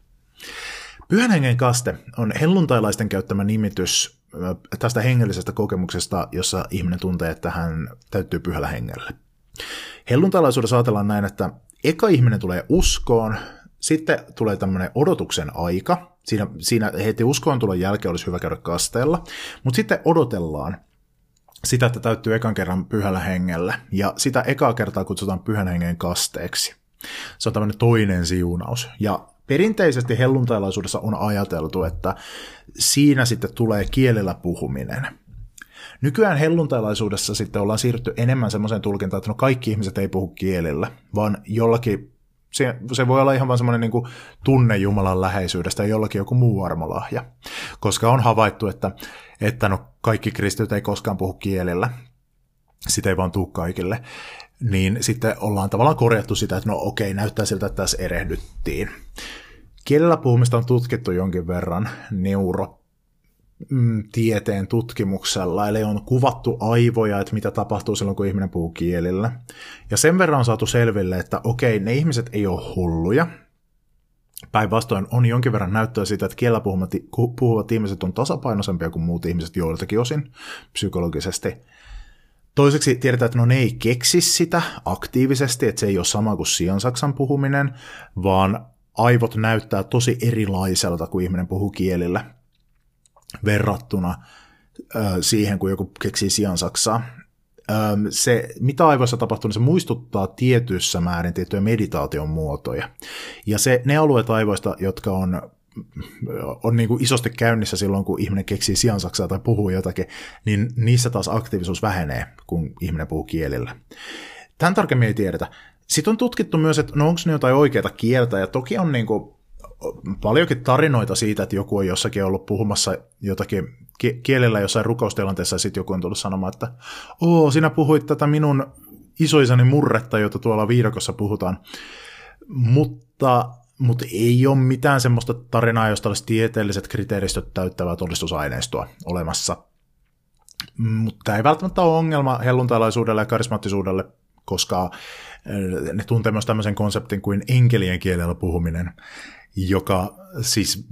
A: Pyhän hengen kaste on helluntailaisten käyttämä nimitys tästä hengellisestä kokemuksesta, jossa ihminen tuntee, että hän täyttyy pyhällä hengellä. Helluntalaisuudessa ajatellaan näin, että eka ihminen tulee uskoon, sitten tulee tämmöinen odotuksen aika. Siinä, siinä heti uskoon tulon jälkeen olisi hyvä käydä kasteella, mutta sitten odotellaan sitä, että täyttyy ekan kerran pyhällä hengellä, ja sitä ekaa kertaa kutsutaan pyhän hengen kasteeksi. Se on tämmöinen toinen siunaus. Ja perinteisesti helluntailaisuudessa on ajateltu, että siinä sitten tulee kielellä puhuminen. Nykyään helluntailaisuudessa sitten ollaan siirrytty enemmän semmoiseen tulkintaan, että no kaikki ihmiset ei puhu kielellä, vaan jollakin se, se voi olla ihan vaan semmoinen niin tunne Jumalan läheisyydestä ja jollakin joku muu armolahja. Koska on havaittu, että, että no kaikki kristityt ei koskaan puhu kielellä. Sitä ei vaan tuu kaikille. Niin sitten ollaan tavallaan korjattu sitä, että no okei, näyttää siltä, että tässä erehdyttiin. Kielellä puhumista on tutkittu jonkin verran neuro mm, tutkimuksella, eli on kuvattu aivoja, että mitä tapahtuu silloin, kun ihminen puhuu kielillä. Ja sen verran on saatu selville, että okei, ne ihmiset ei ole hulluja. Päinvastoin on jonkin verran näyttöä siitä, että kielellä puhuvat ihmiset on tasapainoisempia kuin muut ihmiset joiltakin osin psykologisesti. Toiseksi tiedetään, että no ne ei keksi sitä aktiivisesti, että se ei ole sama kuin siansaksan puhuminen, vaan aivot näyttää tosi erilaiselta, kuin ihminen puhuu kielillä verrattuna siihen, kun joku keksii siansaksaa. Se, mitä aivoissa tapahtuu, niin se muistuttaa tietyissä määrin tiettyjä meditaation muotoja. Ja se, ne alueet aivoista, jotka on on niin kuin isosti käynnissä silloin, kun ihminen keksii siansaksaa tai puhuu jotakin, niin niissä taas aktiivisuus vähenee, kun ihminen puhuu kielillä. Tämän tarkemmin ei tiedetä. Sitten on tutkittu myös, että no onko ne jotain oikeita kieltä, ja toki on niin kuin paljonkin tarinoita siitä, että joku on jossakin ollut puhumassa jotakin kielellä jossain rukoustilanteessa, ja sitten joku on tullut sanomaan, että oo, sinä puhuit tätä minun isoisani murretta, jota tuolla viidakossa puhutaan. Mutta, mutta ei ole mitään semmoista tarinaa, josta olisi tieteelliset kriteeristöt täyttävää todistusaineistoa olemassa. Mutta ei välttämättä ole ongelma helluntalaisuudelle ja karismaattisuudelle, koska ne tuntee myös tämmöisen konseptin kuin enkelien kielellä puhuminen joka siis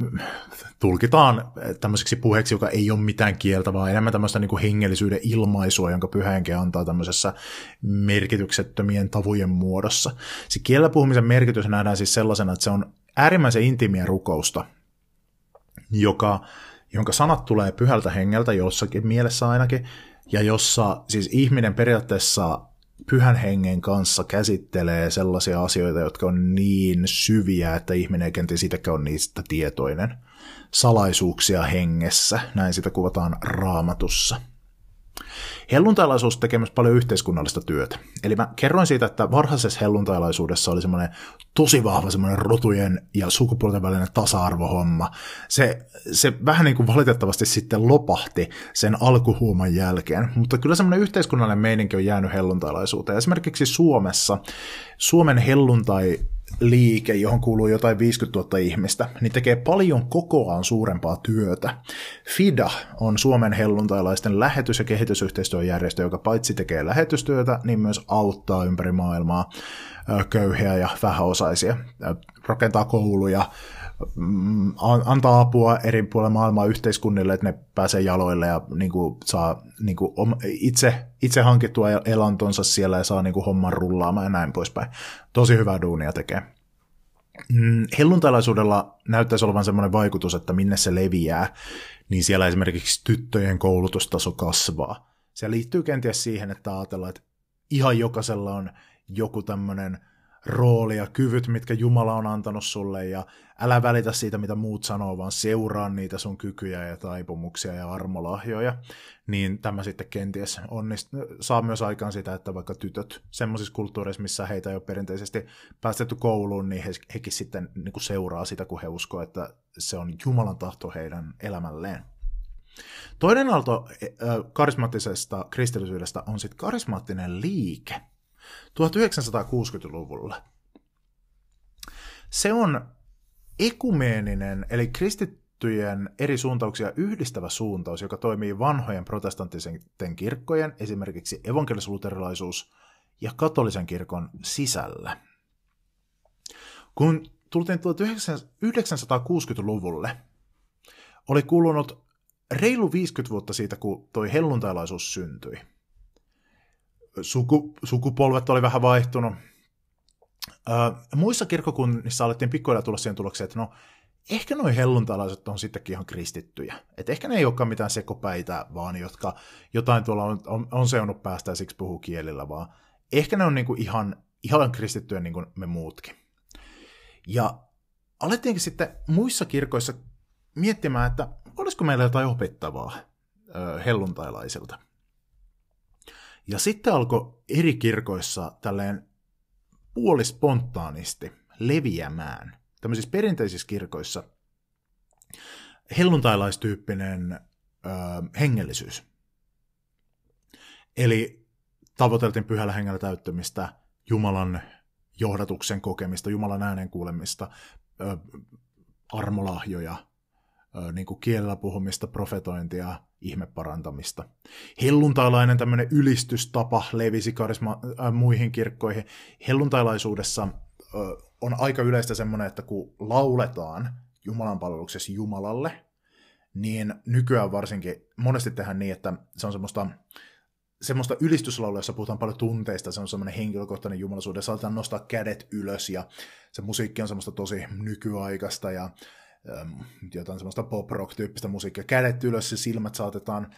A: tulkitaan tämmöiseksi puheeksi, joka ei ole mitään kieltä, vaan enemmän tämmöistä niin kuin hengellisyyden ilmaisua, jonka pyhänke antaa tämmöisessä merkityksettömien tavujen muodossa. Se kielellä puhumisen merkitys nähdään siis sellaisena, että se on äärimmäisen intiimiä rukousta, joka, jonka sanat tulee pyhältä hengeltä jossakin mielessä ainakin, ja jossa siis ihminen periaatteessa pyhän hengen kanssa käsittelee sellaisia asioita, jotka on niin syviä, että ihminen ei kenties itsekään ole niistä tietoinen. Salaisuuksia hengessä, näin sitä kuvataan raamatussa. Helluntailaisuus tekee myös paljon yhteiskunnallista työtä. Eli mä kerroin siitä, että varhaisessa helluntailaisuudessa oli semmoinen tosi vahva semmoinen rotujen ja sukupuolten välinen tasa-arvohomma. Se, se vähän niin kuin valitettavasti sitten lopahti sen alkuhuuman jälkeen, mutta kyllä semmoinen yhteiskunnallinen meininki on jäänyt helluntailaisuuteen. Esimerkiksi Suomessa Suomen helluntai liike, johon kuuluu jotain 50 000 ihmistä, niin tekee paljon kokoaan suurempaa työtä. FIDA on Suomen helluntailaisten lähetys- ja kehitysyhteistyöjärjestö, joka paitsi tekee lähetystyötä, niin myös auttaa ympäri maailmaa köyhiä ja vähäosaisia, rakentaa kouluja, antaa apua eri puolilla maailmaa yhteiskunnille, että ne pääsee jaloille ja niin kuin, saa niin kuin, itse, itse hankittua elantonsa siellä ja saa niin kuin, homman rullaamaan ja näin poispäin. Tosi hyvää duunia tekee. Mm, helluntailaisuudella näyttäisi olevan sellainen vaikutus, että minne se leviää, niin siellä esimerkiksi tyttöjen koulutustaso kasvaa. Se liittyy kenties siihen, että ajatellaan, että ihan jokaisella on joku tämmöinen rooli ja kyvyt, mitkä Jumala on antanut sulle, ja älä välitä siitä, mitä muut sanoo, vaan seuraa niitä sun kykyjä ja taipumuksia ja armolahjoja, niin tämä sitten kenties onnist- saa myös aikaan sitä, että vaikka tytöt semmoisissa kulttuureissa, missä heitä ei ole perinteisesti päästetty kouluun, niin he, hekin sitten niin kuin seuraa sitä, kun he uskoo, että se on Jumalan tahto heidän elämälleen. Toinen aalto karismaattisesta kristillisyydestä on sitten karismaattinen liike – 1960-luvulla. Se on ekumeeninen, eli kristittyjen eri suuntauksia yhdistävä suuntaus, joka toimii vanhojen protestanttisen kirkkojen, esimerkiksi evankelisluterilaisuus ja katolisen kirkon sisällä. Kun tultiin 1960-luvulle, oli kulunut reilu 50 vuotta siitä, kun toi helluntailaisuus syntyi suku, sukupolvet oli vähän vaihtunut. Ö, muissa kirkkokunnissa alettiin pikkuhiljaa tulla siihen tulokseen, että no, ehkä noin helluntalaiset on sittenkin ihan kristittyjä. Et ehkä ne ei olekaan mitään sekopäitä, vaan jotka jotain tuolla on, on, on seonnut päästä ja siksi puhuu kielillä, vaan ehkä ne on niinku ihan, ihan kristittyjä niin kuin me muutkin. Ja alettiinkin sitten muissa kirkoissa miettimään, että olisiko meillä jotain opettavaa helluntailaisilta. Ja sitten alkoi eri kirkoissa tälleen puolispontaanisti leviämään, tämmöisissä perinteisissä kirkoissa, helluntailaistyyppinen ö, hengellisyys. Eli tavoiteltiin pyhällä hengellä täyttämistä, Jumalan johdatuksen kokemista, Jumalan äänen kuulemista, ö, armolahjoja, niin kuin kielellä puhumista, profetointia, ihmeparantamista. Helluntailainen tämmöinen ylistystapa levisi karisma, äh, muihin kirkkoihin. Helluntailaisuudessa äh, on aika yleistä semmoinen, että kun lauletaan Jumalan palveluksessa Jumalalle, niin nykyään varsinkin monesti tehdään niin, että se on semmoista semmoista ylistyslaulua, jossa puhutaan paljon tunteista, se on semmoinen henkilökohtainen jumalaisuuden, saatetaan nostaa kädet ylös ja se musiikki on semmoista tosi nykyaikaista ja jotain semmoista pop-rock-tyyppistä musiikkia, kädet ylös ja silmät saatetaan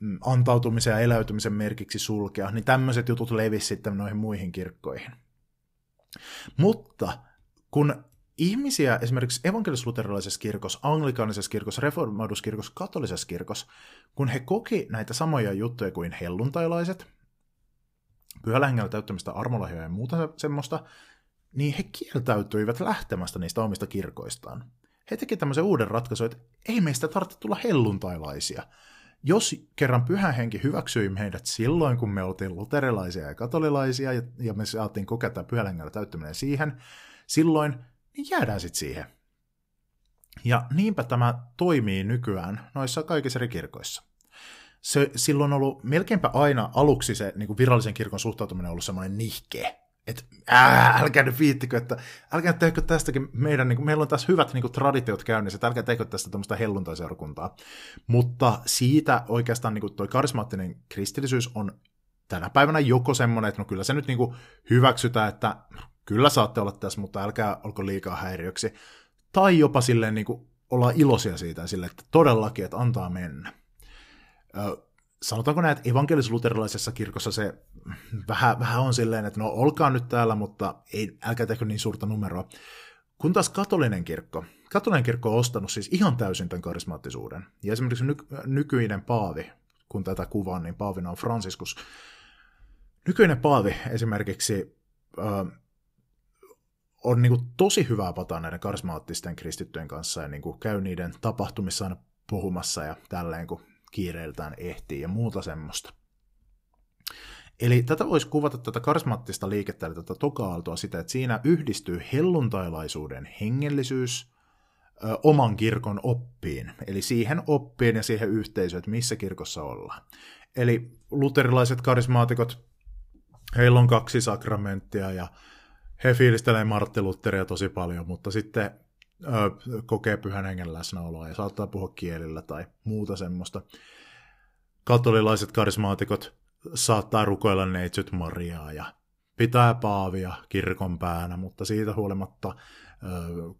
A: mm, antautumisen ja eläytymisen merkiksi sulkea, niin tämmöiset jutut levisi sitten noihin muihin kirkkoihin. Mutta kun ihmisiä esimerkiksi evankelis-luterilaisessa kirkossa, anglikaanisessa kirkossa, reformoidussa kirkossa, katolisessa kirkossa, kun he koki näitä samoja juttuja kuin helluntailaiset, pyhällä hengellä täyttämistä armolahjoja ja muuta semmoista, niin he kieltäytyivät lähtemästä niistä omista kirkoistaan he teki tämmöisen uuden ratkaisun, että ei meistä tarvitse tulla helluntailaisia. Jos kerran pyhä henki hyväksyi meidät silloin, kun me oltiin luterilaisia ja katolilaisia, ja me saatiin kokea tämä pyhällä täyttäminen siihen, silloin, niin jäädään sitten siihen. Ja niinpä tämä toimii nykyään noissa kaikissa eri kirkoissa. Se, silloin on ollut melkeinpä aina aluksi se niin kuin virallisen kirkon suhtautuminen on ollut semmoinen nihkeä että ää, älkää nyt viittikö, että älkää tehkö tästäkin meidän, niin kuin, meillä on tässä hyvät niin kuin, traditiot käynnissä, että älkää tehkö tästä tämmöistä helluntaiseurakuntaa. Mutta siitä oikeastaan niin kuin, toi karismaattinen kristillisyys on tänä päivänä joko semmoinen, että no kyllä se nyt niin kuin, hyväksytään, että kyllä saatte olla tässä, mutta älkää olko liikaa häiriöksi. Tai jopa silleen niin kuin, ollaan iloisia siitä, silleen, että todellakin, että antaa mennä sanotaanko näin, että evankelis-luterilaisessa kirkossa se vähän, vähän on silleen, että no olkaa nyt täällä, mutta ei, älkää tehkö niin suurta numeroa. Kun taas katolinen kirkko, katolinen kirkko on ostanut siis ihan täysin tämän karismaattisuuden. Ja esimerkiksi ny- nykyinen paavi, kun tätä kuvaan, niin paavina on Franciscus. Nykyinen paavi esimerkiksi äh, on niin kuin tosi hyvää pataa näiden karismaattisten kristittyjen kanssa ja niin kuin käy niiden tapahtumissa aina puhumassa ja tälleen, kun kiireiltään ehtii ja muuta semmoista. Eli tätä voisi kuvata tätä karismaattista liikettä, eli tätä tokaaltoa sitä, että siinä yhdistyy helluntailaisuuden hengellisyys ö, oman kirkon oppiin, eli siihen oppiin ja siihen yhteisöön, että missä kirkossa ollaan. Eli luterilaiset karismaatikot, heillä on kaksi sakramenttia ja he fiilistelee Martti Lutheria tosi paljon, mutta sitten ö, kokee pyhän hengen läsnäoloa ja saattaa puhua kielillä tai muuta semmoista. Katolilaiset karismaatikot saattaa rukoilla neitsyt Mariaa ja pitää paavia kirkon päänä, mutta siitä huolimatta ö,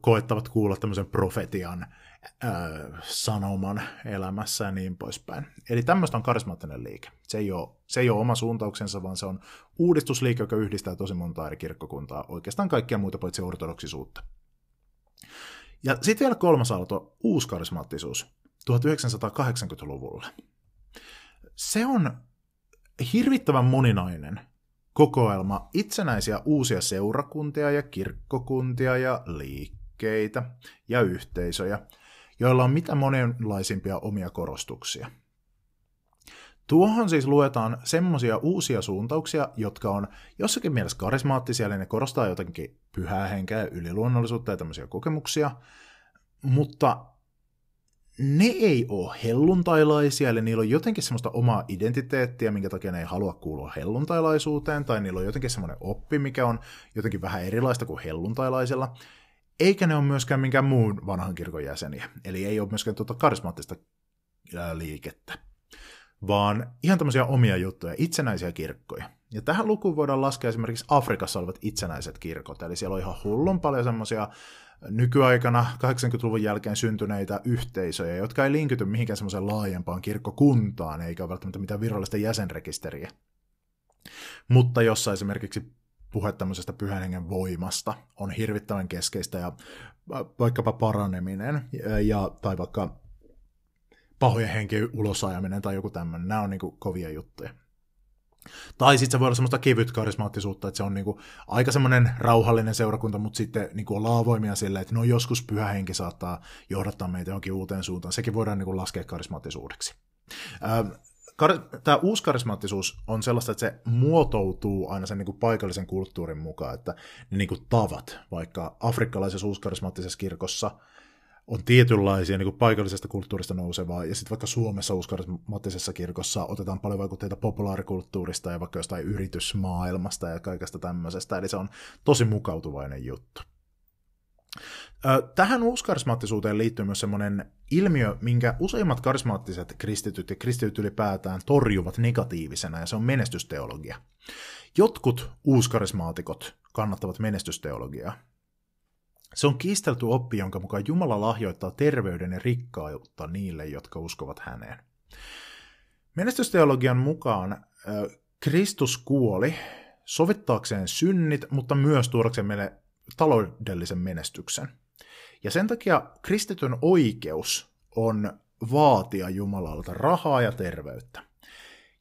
A: koettavat kuulla tämmöisen profetian ö, sanoman elämässä ja niin poispäin. Eli tämmöistä on karismaattinen liike. Se ei, ole, se ei ole oma suuntauksensa, vaan se on uudistusliike, joka yhdistää tosi monta eri kirkkokuntaa, oikeastaan kaikkia muita paitsi ortodoksisuutta. Ja sitten vielä kolmas aalto, uuskarismaattisuus 1980-luvulla. Se on hirvittävän moninainen kokoelma itsenäisiä uusia seurakuntia ja kirkkokuntia ja liikkeitä ja yhteisöjä, joilla on mitä monenlaisimpia omia korostuksia. Tuohon siis luetaan semmoisia uusia suuntauksia, jotka on jossakin mielessä karismaattisia, eli ne korostaa jotenkin pyhää henkeä ja yliluonnollisuutta ja tämmöisiä kokemuksia, mutta ne ei ole helluntailaisia, eli niillä on jotenkin semmoista omaa identiteettiä, minkä takia ne ei halua kuulua helluntailaisuuteen, tai niillä on jotenkin semmoinen oppi, mikä on jotenkin vähän erilaista kuin helluntailaisella. Eikä ne ole myöskään minkään muun vanhan kirkon jäseniä, eli ei ole myöskään tuota karismaattista liikettä, vaan ihan tämmöisiä omia juttuja, itsenäisiä kirkkoja. Ja tähän lukuun voidaan laskea esimerkiksi Afrikassa olevat itsenäiset kirkot, eli siellä on ihan hullun paljon semmoisia nykyaikana 80-luvun jälkeen syntyneitä yhteisöjä, jotka ei linkity mihinkään semmoiseen laajempaan kirkkokuntaan, eikä ole välttämättä mitään virallista jäsenrekisteriä. Mutta jossa esimerkiksi puhe tämmöisestä pyhän hengen voimasta on hirvittävän keskeistä ja vaikkapa paraneminen ja, tai vaikka pahojen henkien ulosajaminen tai joku tämmöinen, nämä on niin kovia juttuja. Tai sitten se voi olla semmoista kevyt karismaattisuutta, että se on niinku aika semmoinen rauhallinen seurakunta, mutta sitten niinku ollaan avoimia sille, että no joskus pyhä henki saattaa johdattaa meitä johonkin uuteen suuntaan. Sekin voidaan niinku laskea karismaattisuudeksi. Tämä uusi karismaattisuus on sellaista, että se muotoutuu aina sen niinku paikallisen kulttuurin mukaan, että ne niinku tavat, vaikka afrikkalaisessa uuskarismaattisessa kirkossa – on tietynlaisia niin kuin paikallisesta kulttuurista nousevaa, ja sitten vaikka Suomessa uskorismattisessa kirkossa otetaan paljon vaikutteita populaarikulttuurista ja vaikka jostain yritysmaailmasta ja kaikesta tämmöisestä, eli se on tosi mukautuvainen juttu. Tähän uuskarismaattisuuteen liittyy myös semmoinen ilmiö, minkä useimmat karismaattiset kristityt ja kristityt ylipäätään torjuvat negatiivisena, ja se on menestysteologia. Jotkut uuskarismaatikot kannattavat menestysteologiaa, se on kiistelty oppi, jonka mukaan Jumala lahjoittaa terveyden ja rikkautta niille, jotka uskovat häneen. Menestysteologian mukaan Kristus kuoli sovittaakseen synnit, mutta myös tuodakseen meille taloudellisen menestyksen. Ja sen takia kristityn oikeus on vaatia Jumalalta rahaa ja terveyttä.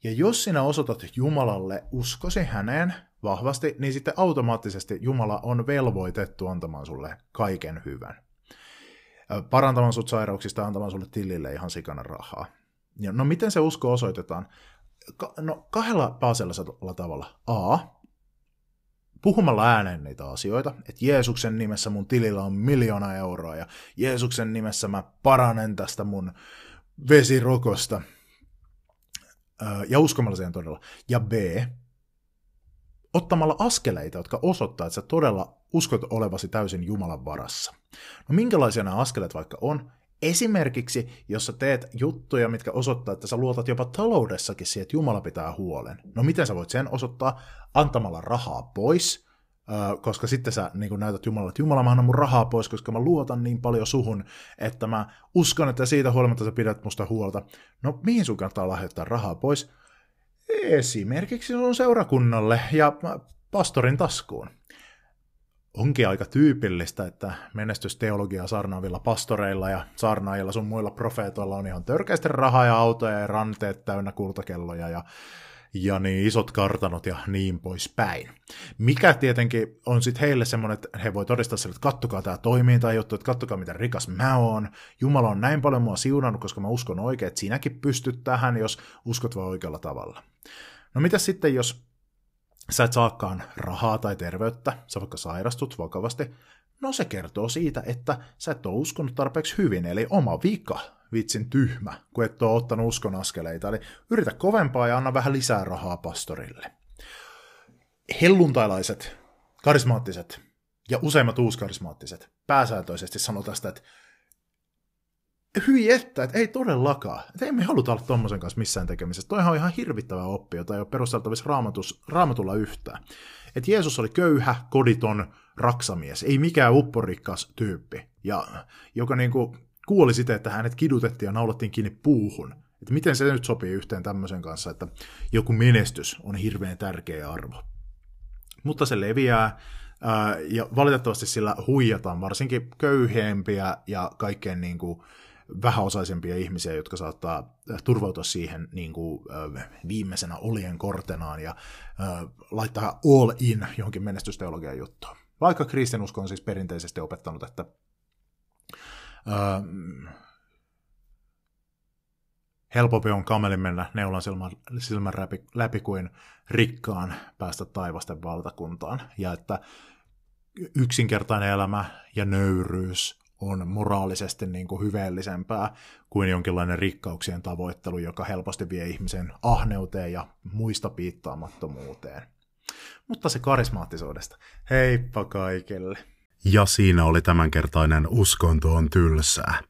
A: Ja jos sinä osoitat Jumalalle uskosi häneen, vahvasti, niin sitten automaattisesti Jumala on velvoitettu antamaan sulle kaiken hyvän. Parantamaan sut sairauksista antamaan sulle tilille ihan sikana rahaa. Ja no miten se usko osoitetaan? Ka- no kahdella pääasiallisella tavalla. A. Puhumalla ääneen niitä asioita, että Jeesuksen nimessä mun tilillä on miljoona euroa ja Jeesuksen nimessä mä paranen tästä mun vesirokosta. Ja uskomalla siihen todella. Ja B ottamalla askeleita, jotka osoittaa, että sä todella uskot olevasi täysin Jumalan varassa. No minkälaisia nämä askeleet vaikka on? Esimerkiksi, jos sä teet juttuja, mitkä osoittaa, että sä luotat jopa taloudessakin siihen, että Jumala pitää huolen. No miten sä voit sen osoittaa? Antamalla rahaa pois, koska sitten sä niin näytät Jumalalle, että Jumala, mä annan mun rahaa pois, koska mä luotan niin paljon suhun, että mä uskon, että siitä huolimatta sä pidät musta huolta. No, mihin sun kannattaa lahjoittaa rahaa pois? Esimerkiksi sun seurakunnalle ja pastorin taskuun. Onkin aika tyypillistä, että menestysteologiaa saarnaavilla pastoreilla ja saarnaajilla sun muilla profeetoilla on ihan törkeästi rahaa ja autoja ja ranteet täynnä kultakelloja ja ja niin isot kartanot ja niin poispäin. Mikä tietenkin on sitten heille semmoinen, että he voi todistaa sille, että kattokaa tämä toimii tai juttu, että kattokaa miten rikas mä oon. Jumala on näin paljon mua siunannut, koska mä uskon oikein, että sinäkin pystyt tähän, jos uskot vaan oikealla tavalla. No mitä sitten, jos sä et saakaan rahaa tai terveyttä, sä vaikka sairastut vakavasti, no se kertoo siitä, että sä et ole uskonut tarpeeksi hyvin, eli oma vika, vitsin tyhmä, kun et ole ottanut uskon askeleita. Eli yritä kovempaa ja anna vähän lisää rahaa pastorille. Helluntailaiset, karismaattiset ja useimmat uuskarismaattiset pääsääntöisesti sanoo tästä, että hyi että, että ei todellakaan. Että ei me haluta olla tuommoisen kanssa missään tekemisessä. Toihan on ihan hirvittävä oppi, jota ei ole perusteltavissa raamatus, raamatulla yhtään. Että Jeesus oli köyhä, koditon, raksamies, ei mikään upporikkas tyyppi, ja joka niinku kuoli siten, että hänet kidutettiin ja naulattiin kiinni puuhun. Että miten se nyt sopii yhteen tämmöisen kanssa, että joku menestys on hirveän tärkeä arvo. Mutta se leviää, ja valitettavasti sillä huijataan varsinkin köyhempiä ja kaikkein niin kuin, vähäosaisempia ihmisiä, jotka saattaa turvautua siihen niin kuin, viimeisenä olien kortenaan ja laittaa all in johonkin menestysteologian juttuun. Vaikka kristinusko on siis perinteisesti opettanut, että helpompi on kamelin mennä neulan silmän, silmän läpi, läpi kuin rikkaan päästä taivasten valtakuntaan. Ja että yksinkertainen elämä ja nöyryys on moraalisesti niin kuin hyveellisempää kuin jonkinlainen rikkauksien tavoittelu, joka helposti vie ihmisen ahneuteen ja muista piittaamattomuuteen. Mutta se karismaattisuudesta. Heippa kaikille!
B: Ja siinä oli tämänkertainen Uskonto on tylsää.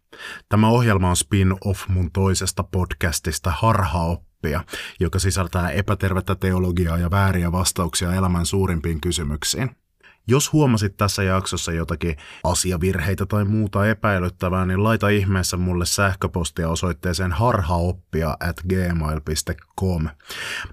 B: Tämä ohjelma on spin-off mun toisesta podcastista Harhaoppia, joka sisältää epätervettä teologiaa ja vääriä vastauksia elämän suurimpiin kysymyksiin. Jos huomasit tässä jaksossa jotakin asiavirheitä tai muuta epäilyttävää, niin laita ihmeessä mulle sähköpostia osoitteeseen harhaoppia at gmail.com.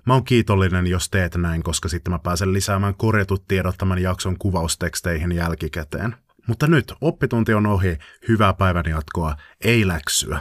B: Mä oon kiitollinen, jos teet näin, koska sitten mä pääsen lisäämään korjatut tiedot tämän jakson kuvausteksteihin jälkikäteen. Mutta nyt oppitunti on ohi, hyvää päivän jatkoa, ei läksyä.